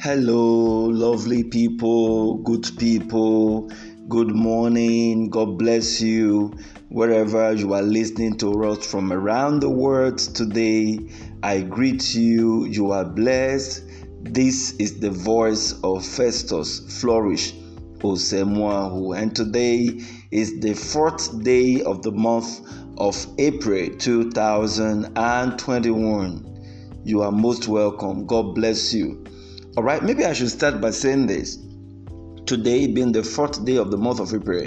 Hello, lovely people, good people. Good morning. God bless you. Wherever you are listening to us from around the world today, I greet you. You are blessed. This is the voice of Festus Flourish Osemwahu, and today is the fourth day of the month of April 2021. You are most welcome. God bless you. All right, maybe I should start by saying this. Today, being the fourth day of the month of April,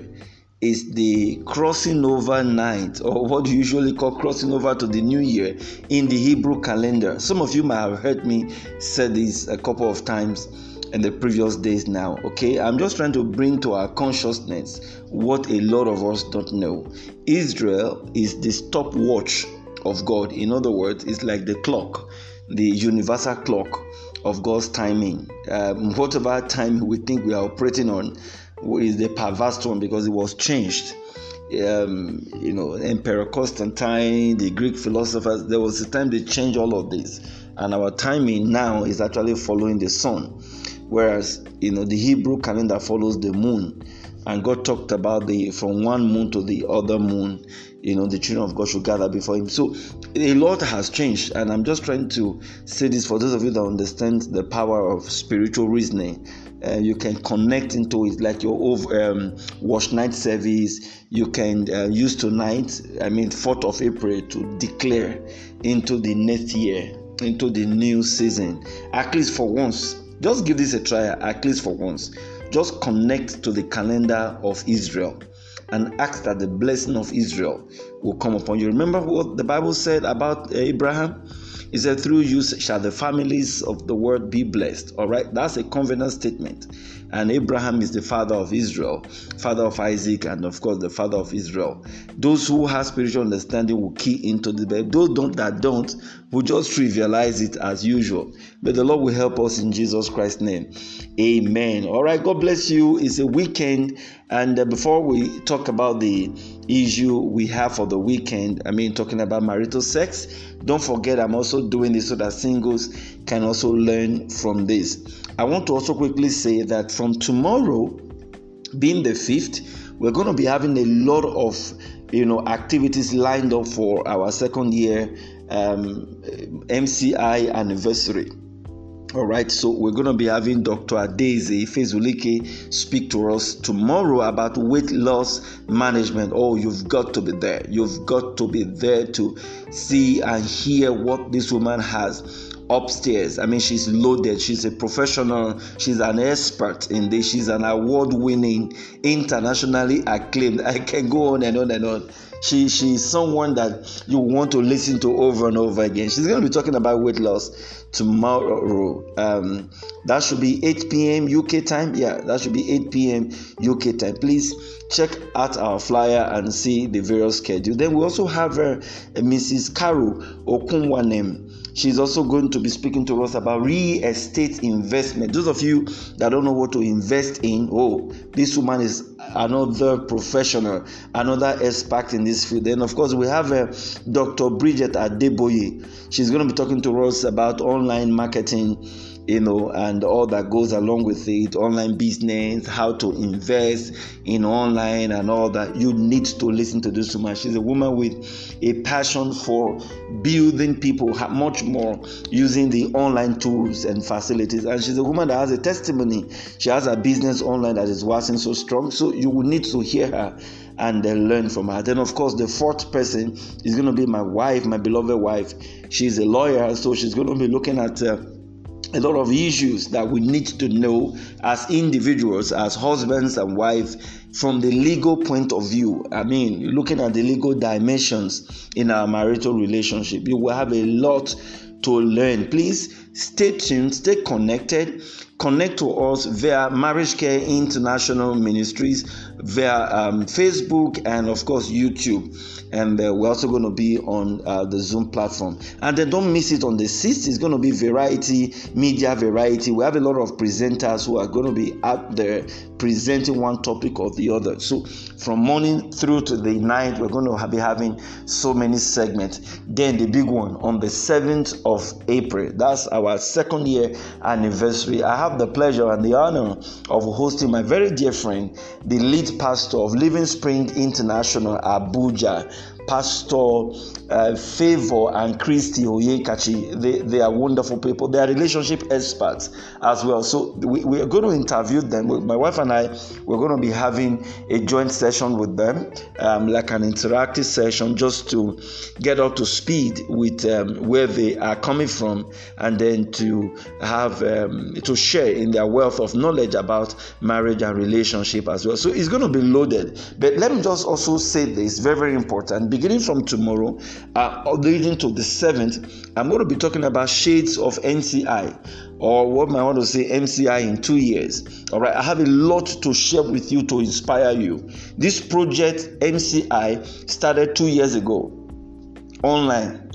is the crossing over night, or what you usually call crossing over to the new year in the Hebrew calendar. Some of you might have heard me say this a couple of times in the previous days now. Okay, I'm just trying to bring to our consciousness what a lot of us don't know. Israel is the stopwatch of God. In other words, it's like the clock, the universal clock of God's timing. Um, whatever time we think we are operating on is the perverse one because it was changed. Um, you know, Emperor Constantine, the Greek philosophers, there was a time they changed all of this, and our timing now is actually following the sun, whereas you know the Hebrew calendar follows the moon and God talked about the from one moon to the other moon, you know, the children of God should gather before Him. So a lot has changed, and I'm just trying to say this for those of you that understand the power of spiritual reasoning. Uh, you can connect into it like your um, watch night service. You can uh, use tonight, I mean, 4th of April, to declare into the next year, into the new season. At least for once, just give this a try. At least for once just connect to the calendar of Israel and ask that the blessing of Israel will come upon you. Remember what the Bible said about eh, Abraham? He said, Through you shall the families of the world be blessed. All right, that's a covenant statement. And Abraham is the father of Israel, father of Isaac, and of course the father of Israel. Those who have spiritual understanding will key into the Bible. Those don't, that don't will just trivialize it as usual. But the Lord will help us in Jesus Christ's name. Amen. All right, God bless you. It's a weekend. And uh, before we talk about the issue we have for the weekend, I mean, talking about marital sex, don't forget I'm also doing this so that singles can also learn from this. I want to also quickly say that from tomorrow, being the fifth, we're going to be having a lot of you know activities lined up for our second year um, MCI anniversary. All right, so we're going to be having Dr. Adeze Fezulike speak to us tomorrow about weight loss management. Oh, you've got to be there. You've got to be there to see and hear what this woman has upstairs. I mean, she's loaded. She's a professional. She's an expert in this. She's an award winning, internationally acclaimed. I can go on and on and on. She she's someone that you want to listen to over and over again. She's going to be talking about weight loss tomorrow. Um, that should be 8 p.m. UK time. Yeah, that should be 8 p.m. UK time. Please check out our flyer and see the various schedule. Then we also have uh, Mrs. Karu Okunwanem. She's also going to be speaking to us about real estate investment. Those of you that don't know what to invest in, oh, this woman is another professional, another expert in this field. Then, of course, we have uh, Dr. Bridget Adeboye. She's going to be talking to us about online marketing you know, and all that goes along with it online business, how to invest in online, and all that. You need to listen to this woman. She's a woman with a passion for building people much more using the online tools and facilities. And she's a woman that has a testimony. She has a business online that is working so strong. So you will need to hear her and then learn from her. Then, of course, the fourth person is going to be my wife, my beloved wife. She's a lawyer, so she's going to be looking at. Uh, a lot of issues that we need to know as individuals, as husbands and wives, from the legal point of view. I mean, looking at the legal dimensions in our marital relationship, you will have a lot to learn. Please stay tuned, stay connected. Connect to us via Marriage Care International Ministries via um, Facebook and, of course, YouTube. And uh, we're also going to be on uh, the Zoom platform. And then don't miss it on the 6th. It's going to be variety, media variety. We have a lot of presenters who are going to be out there presenting one topic or the other. So from morning through to the night, we're going to be having so many segments. Then the big one on the 7th of April. That's our second year anniversary. I have the pleasure and the honor of hosting my very dear friend, the lead pastor of Living Spring International Abuja, Pastor uh, Favor and Christy Oyekachi. They, they are wonderful people. They are relationship experts as well. So we, we are going to interview them. My wife and I, we're going to be having a joint session with them, um, like an interactive session, just to get up to speed with um, where they are coming from, and then to have um, to share in their wealth of knowledge about marriage and relationship as well. So it's going to be loaded. But let me just also say this very very important beginning from tomorrow, uh, leading to the 7th, I'm going to be talking about shades of NCI, or what I want to say MCI in two years. All right, I have a lot to share with you to inspire you. This project MCI started two years ago online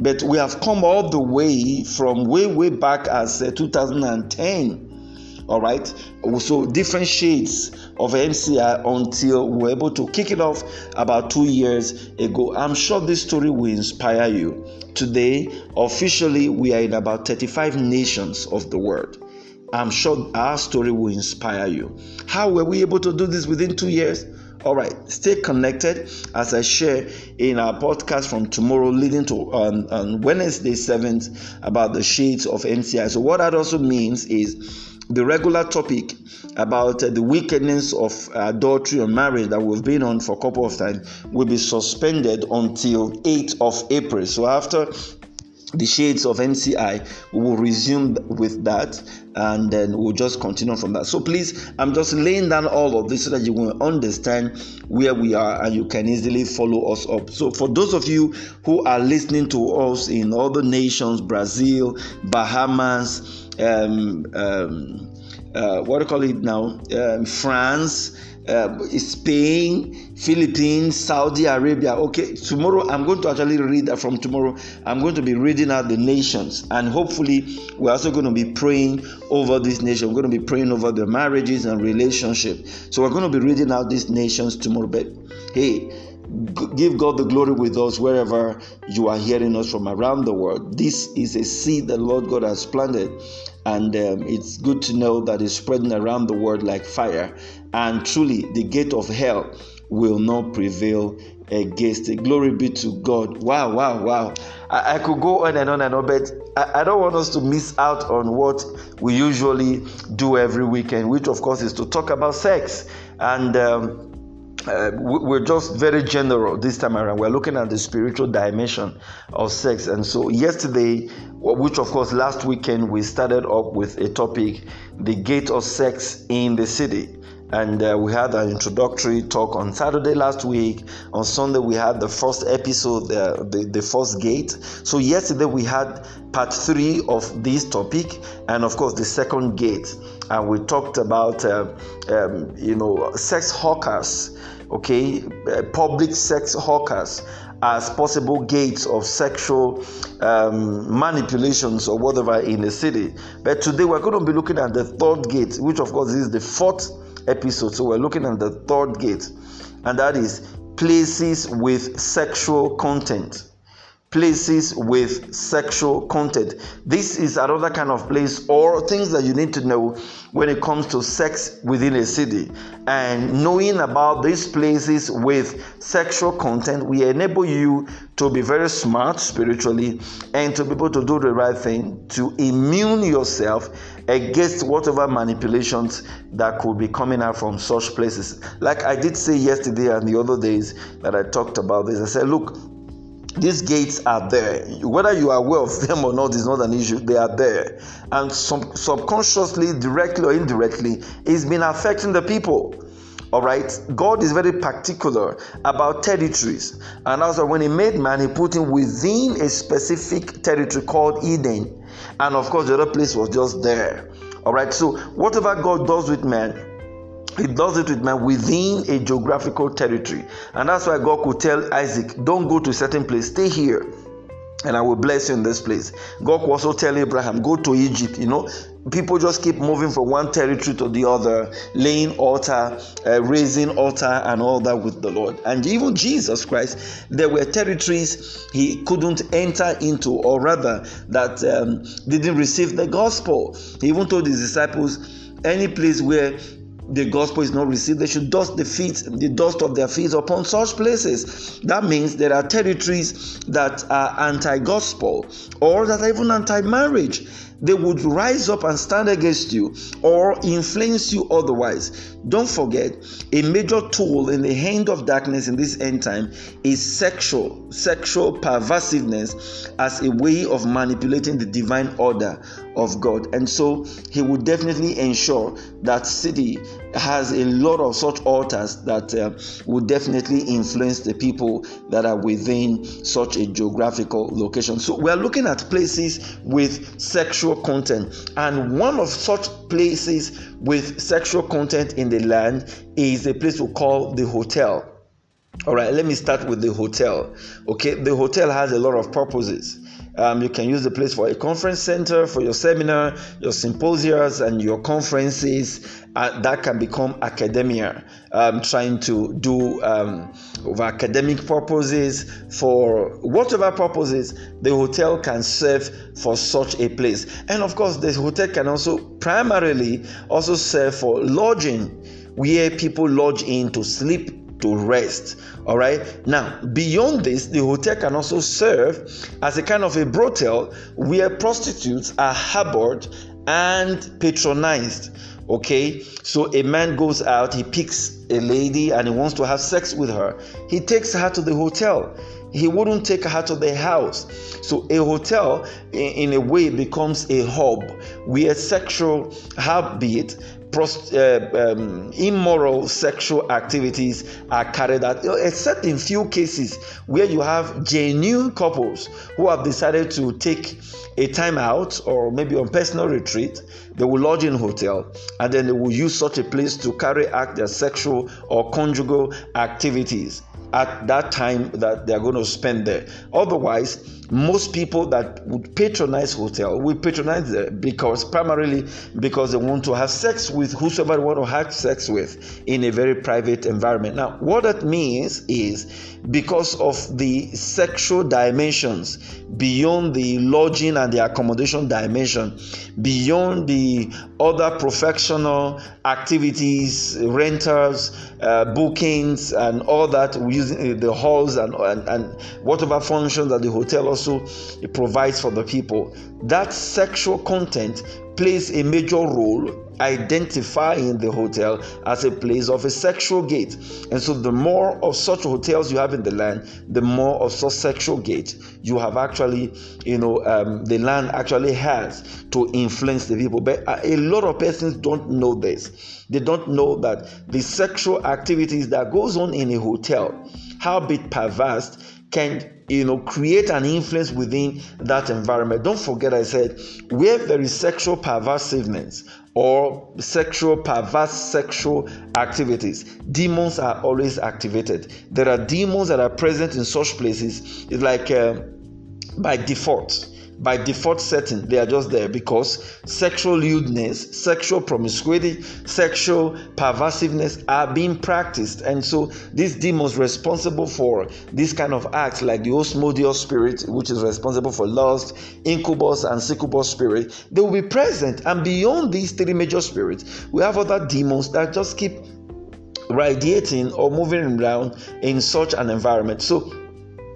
but we have come all the way from way way back as uh, 2010 all right so different shades of mci until we were able to kick it off about two years ago. I'm sure this story will inspire you. Today officially we are in about 35 nations of the world. I'm sure our story will inspire you. How were we able to do this within two years? All right, stay connected. As I share in our podcast from tomorrow, leading to um, on Wednesday 7th about the shades of MCI. So, what that also means is the regular topic about uh, the wickedness of adultery or marriage that we've been on for a couple of times will be suspended until 8th of April. So after the shades of MCI, we will resume with that and then we'll just continue from that. So please, I'm just laying down all of this so that you will understand where we are and you can easily follow us up. So for those of you who are listening to us in other nations, Brazil, Bahamas, um, um, uh, what do you call it now? Um, France, uh, Spain, Philippines, Saudi Arabia. Okay, tomorrow I'm going to actually read that from tomorrow. I'm going to be reading out the nations, and hopefully, we're also going to be praying over this nation. We're going to be praying over the marriages and relationship. So we're going to be reading out these nations tomorrow. But hey, give God the glory with us wherever you are hearing us from around the world. This is a seed that Lord God has planted, and um, it's good to know that it's spreading around the world like fire. And truly, the gate of hell will not prevail against it. Glory be to God. Wow, wow, wow. I, I could go on and on and on, but I, I, don't want us to miss out on what we usually do every weekend, which of course is to talk about sex. And um, uh, we're just very general this time around. We're looking at the spiritual dimension of sex. And so, yesterday, which of course last weekend, we started up with a topic the gate of sex in the city. And uh, we had an introductory talk on Saturday last week. On Sunday, we had the first episode, uh, the, the first gate. So, yesterday, we had part three of this topic, and of course, the second gate. And we talked about, uh, um, you know, sex hawkers okay, uh, public sex hawkers as possible gates of sexual um, manipulations or whatever in the city. But today we're going to be looking at the third gate, which of course is the fourth episode. So we're looking at the third gate, and that is places with sexual content places with sexual content. This is another kind of place or things that you need to know when it comes to sex within a city. And knowing about these places with sexual content will enable you to be very smart spiritually and to be able to do the right thing to immune yourself against whatever manipulations that could be coming out from such places. Like I did say yesterday and the other days that I talked about this, I said, look, these gates are there. Whether you are aware of them or not is not an issue. They are there. And some, subconsciously directly or indirectly it's been affecting the people. All right? God is very particular about territories. And also when he made man he put him within a specific territory called eden and of course the other place was just there all right so whatever god does with man he does it with man within a geographical territory and that's why god could tell isaac don't go to a certain place stay here and I will bless you in this place. God also tell Abraham, go to Egypt. You know, people just keep moving from one territory to the other, laying altar, uh, raising altar, and all that with the Lord. And even Jesus Christ, there were territories he couldn't enter into, or rather, that um, didn't receive the gospel. He even told his disciples, any place where the gospel is not received, they should dust the feet, the dust of their feet upon such places. That means there are territories that are anti-gospel or that are even anti-marriage they would rise up and stand against you or influence you otherwise. Don't forget, a major tool in the hand of darkness in this end time is sexual, sexual perversiveness as a way of manipulating the divine order of God. And so he would definitely ensure that city has a lot of such altars that uh, would definitely influence the people that are within such a geographical location. So we are looking at places with sexual content, and one of such places with sexual content in the land is a place we call the hotel. All right, let me start with the hotel. Okay, the hotel has a lot of purposes. Um, you can use the place for a conference center, for your seminar, your symposiums, and your conferences. Uh, that can become academia, um, trying to do um, for academic purposes, for whatever purposes, the hotel can serve for such a place. And of course, the hotel can also primarily also serve for lodging, where people lodge in to sleep to rest. All right. Now, beyond this, the hotel can also serve as a kind of a brothel where prostitutes are harbored and patronized. Okay, so a man goes out, he picks a lady and he wants to have sex with her. He takes her to the hotel. He wouldn't take her to the house. So a hotel, in, a way, becomes a hub where sexual habit prost- uh, um, immoral sexual activities are carried out, except in few cases where you have genuine couples who have decided to take a time out or maybe on personal retreat. They will lodge in hotel and then they will use such a place to carry out their sexual or conjugal activities at that time that they are going to spend there. Otherwise, most people that would patronize hotel will patronize because primarily because they want to have sex with whosoever they want to have sex with in a very private environment. Now, what that means is because of the sexual dimensions beyond the lodging and the accommodation dimension, beyond the other professional activities, renters, uh, bookings, and all that, using the halls and, and, and whatever functions that the hotel also provides for the people. That sexual content plays a major role identifying the hotel as a place of a sexual gate. And so, the more of such hotels you have in the land, the more of such sexual gate you have actually, you know, um, the land actually has to influence the people. But a lot of persons don't know this. They don't know that the sexual activities that goes on in a hotel, how bit perverse can you know create an influence within that environment. Don't forget i said where there is sexual perversiveness or sexual perverse sexual activities demons are always activated. There are demons that are present in such places. It's like uh, by default by default setting they are just there because sexual lewdness sexual promiscuity sexual perversiveness are being practiced. And so these demons responsible for this kind of acts like the Asmodeus spirit which is responsible for lust incubus and succubus spirit. They will be present. And beyond these three major spirits we have other demons that just keep radiating or moving around in such an environment. So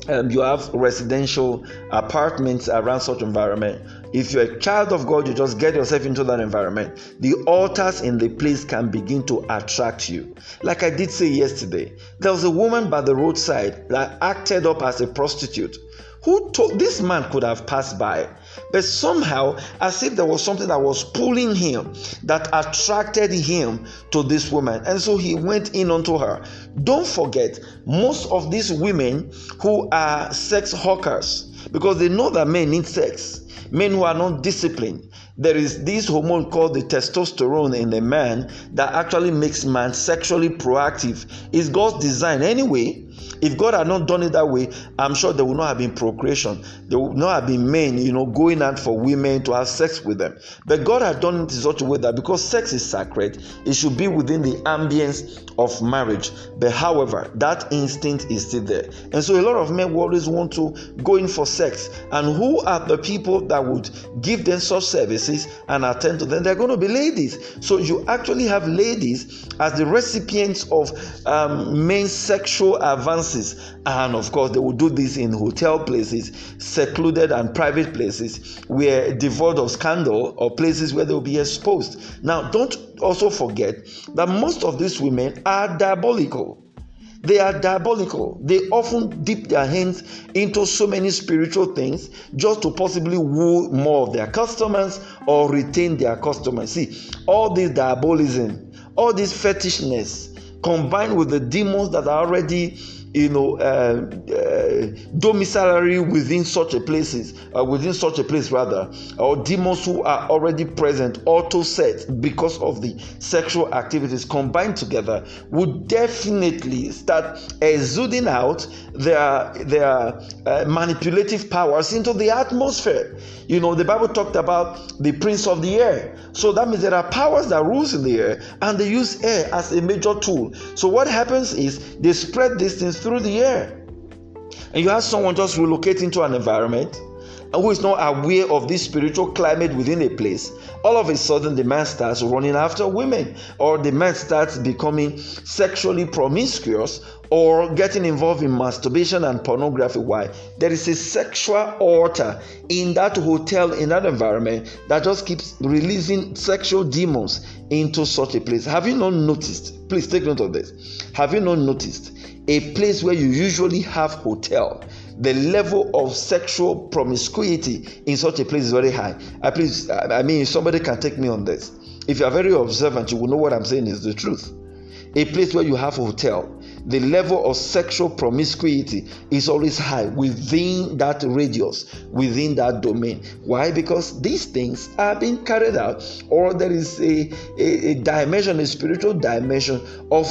um, you have residential apartments around such environment. If you're a child of god you just get yourself into that environment. The altars in the place can begin to attract you. Like i did say yesterday there was a woman by the roadside that acted up as a prostitute. Who told this man could have passed by but somehow as if there was something that was pulling him that attracted him to this woman and so he went in onto her don't forget most of these women who are sex hawkers because they know that men need sex. Men who are not disciplined. There is this hormone called the testosterone in the man that actually makes man sexually proactive. It's God's design anyway. If God had not done it that way, I'm sure there would not have been procreation. There would not have been men, you know, going out for women to have sex with them. But God had done it in such a way that because sex is sacred, it should be within the ambience of marriage. But however, that instinct is still there. And so a lot of men will always want to go in for sex. And who are the people that would give them such services and attend to them? They're going to be ladies. So you actually have ladies as the recipients of um, men's sexual and of course, they will do this in hotel places, secluded and private places where devoid of scandal or places where they will be exposed. Now, don't also forget that most of these women are diabolical. They are diabolical. They often dip their hands into so many spiritual things just to possibly woo more of their customers or retain their customers. See, all this diabolism, all this fetishness combined with the demons that are already you know, uh, uh, domiciliary within such a places, uh, within such a place rather, or demons who are already present, auto set because of the sexual activities combined together, would definitely start exuding out their their uh, manipulative powers into the atmosphere. You know, the Bible talked about the prince of the air, so that means there are powers that rules in the air, and they use air as a major tool. So what happens is they spread these things through the air. And you have someone just relocate into an environment who is not aware of this spiritual climate within a place, all of a sudden the man starts running after women, or the man starts becoming sexually promiscuous, or getting involved in masturbation and pornography. Why? There is a sexual altar in that hotel, in that environment, that just keeps releasing sexual demons into such a place. Have you not noticed? Please take note of this. Have you not noticed a place where you usually have hotel the level of sexual promiscuity in such a place is very high i please i mean somebody can take me on this if you are very observant you will know what i'm saying is the truth a place where you have a hotel the level of sexual promiscuity is always high within that radius, within that domain. Why? Because these things are being carried out, or there is a, a, a dimension, a spiritual dimension of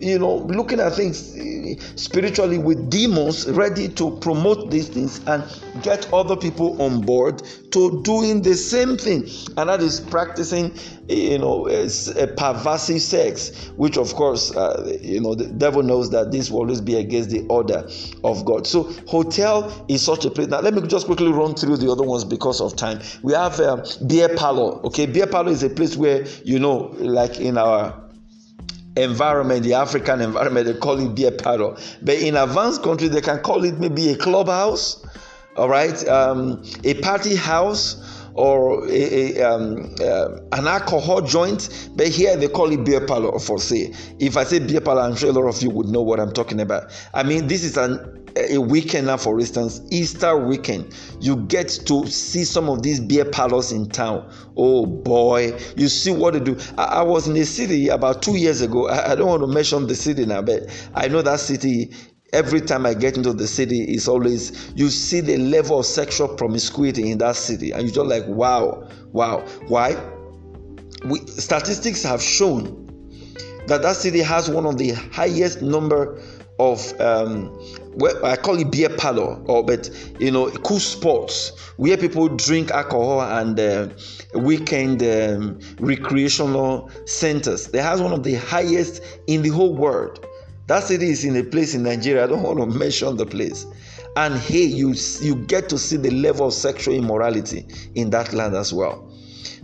you know, looking at things eh, spiritually with demons ready to promote these things and get other people on board to doing the same thing. And that is practicing, you know, a perversive sex, which of course, uh, you know, the devil knows that this will always be against the order of God. So, hotel is such a place. Now, let me just quickly run through the other ones because of time. We have um, beer parlor. Okay, beer parlor is a place where, you know, like in our environment, the African environment, they call it beer parlor. But in advanced countries, they can call it maybe a clubhouse, all right, um, a party house, or a, a, um, uh, an alcohol joint. But here they call it beer parlor for say. If I say beer parlor, I'm sure a lot of you would know what I'm talking about. I mean, this is an a weekend now, for instance, Easter weekend, you get to see some of these beer parlors in town. Oh boy, you see what they do. I, I was in a city about two years ago. I, I, don't want to mention the city now, but I know that city. Every time I get into the city, it's always you see the level of sexual promiscuity in that city, and you're just like, wow, wow. Why? We, statistics have shown that that city has one of the highest number of um, well, I call it beer parlor, or but you know, cool spots where people drink alcohol and uh, weekend um, recreational centers. They has one of the highest in the whole world. That city is in a place in Nigeria. I don't want to mention the place. And hey, you you get to see the level of sexual immorality in that land as well.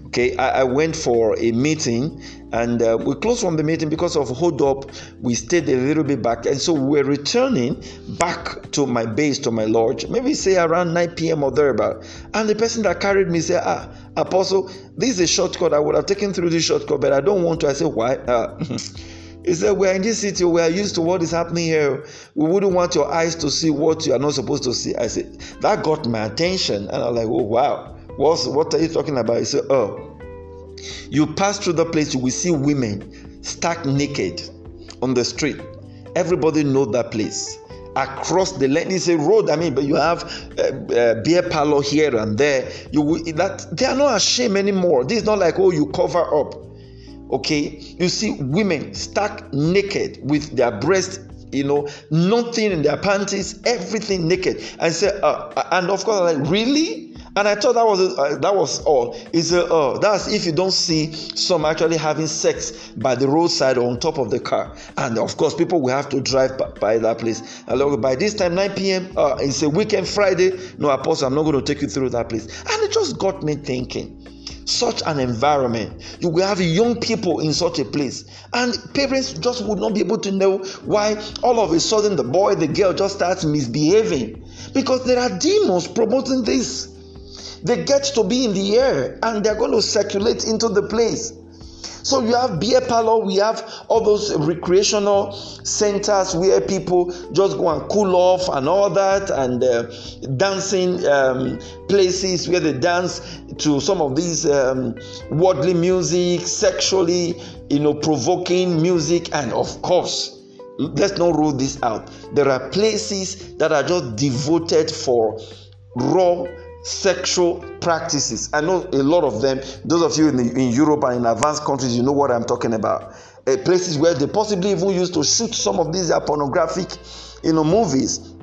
Okay, I, I went for a meeting and uh, we closed from the meeting because of hold up. We stayed a little bit back, and so we're returning back to my base, to my lodge, maybe say around 9 p.m. or thereabout. And the person that carried me said, Ah, Apostle, this is a shortcut. I would have taken through this shortcut, but I don't want to. I said, Why? Uh, He said, We're in this city, we are used to what is happening here. We wouldn't want your eyes to see what you are not supposed to see. I said, That got my attention. And I was like, Oh, wow. What's, what are you talking about? He said, Oh, you pass through the place, you will see women stark naked on the street. Everybody know that place. across the length. It's a road. I mean, but you have uh, uh, beer parlor here and there. You will, that they are not ashamed anymore. This is not like oh you cover up. Okay, you see women stuck naked with their breasts you know, nothing in their panties, everything naked. And say, uh, and of course, like, really? And I thought that was uh, that was all. He said, "Oh, that's if you don't see some actually having sex by the roadside or on top of the car." And of course, people will have to drive by, by that place. And by this time, 9 p.m. Uh, it's a weekend Friday. No, Apostle, I'm not going to take you through that place. And it just got me thinking such an environment. You will have young people in such a place, and parents just would not be able to know why all of a sudden the boy, the girl just starts misbehaving because there are demons promoting this. They get to be in the air and they're going to circulate into the place. So you have beer parlor, we have all those recreational centers where people just go and cool off and all that, and uh, dancing um, places where they dance to some of these um, worldly music, sexually, you know, provoking music, and of course, let's not rule this out. There are places that are just devoted for raw sexual practices. I know a lot of them. Those of you in, the, in Europe and in advanced countries, you know what I'm talking about. Uh, places where they possibly even used to shoot some of these pornographic, you know, movies,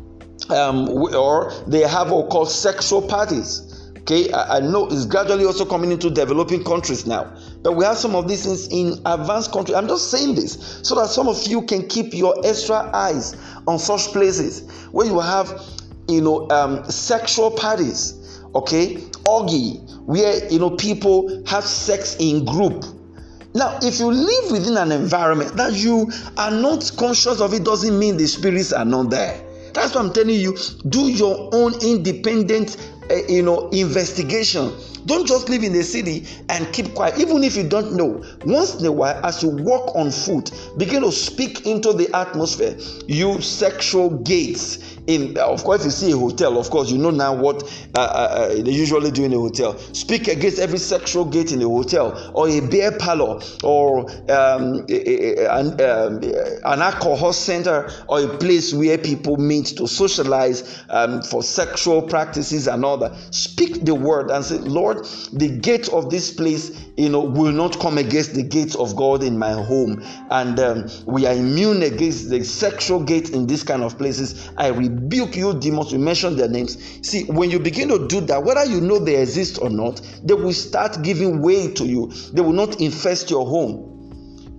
um, or they have what called sexual parties. Okay, I, I know it's gradually also coming into developing countries now, but we have some of these things in advanced countries. I'm just saying this so that some of you can keep your extra eyes on such places where you have, you know, um, sexual parties okay? Orgy where you know people have sex in group. Now if you live within an environment that you are not conscious of it doesn't mean the spirits are not there. That's what i'm telling you do your own independent uh, you know investigation. Don't just live in the city and keep quiet even if you don't know. Once in a while as you walk on foot begin to speak into the atmosphere. You sexual gates in of course if you see a hotel of course you know now what uh, uh, uh, they usually do in a hotel. Speak against every sexual gate in a hotel or a beer parlor or um, a, a, an, um, an alcohol center or a place where people meet to socialize um, for sexual practices and all that. Speak the word and say lord the gate of this place you know will not come against the gates of god in my home. And um, we are immune against the sexual gate in this kind of places. I rebuke you demons we mention their names. See when you begin to do that whether you know they exist or not they will start giving way to you. They will not infest your home.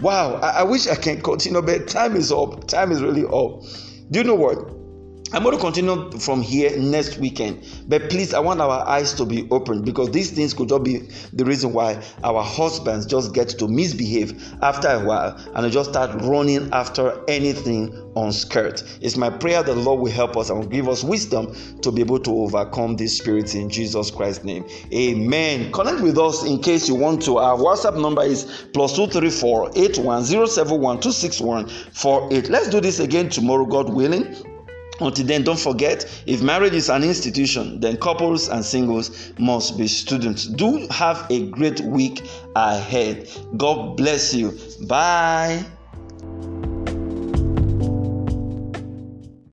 Wow i, I wish i can continue but time is up. Time is really up. Do you know what I'm going to continue from here next weekend, but please, I want our eyes to be open because these things could just be the reason why our husbands just get to misbehave after a while and just start running after anything on skirt. It's my prayer that the Lord will help us and will give us wisdom to be able to overcome these spirits in Jesus Christ's name. Amen. Connect with us in case you want to. Our WhatsApp number is plus two three four eight one zero seven one two six one four eight. Let's do this again tomorrow, God willing. Until then, don't forget if marriage is an institution, then couples and singles must be students. Do have a great week ahead. God bless you. Bye.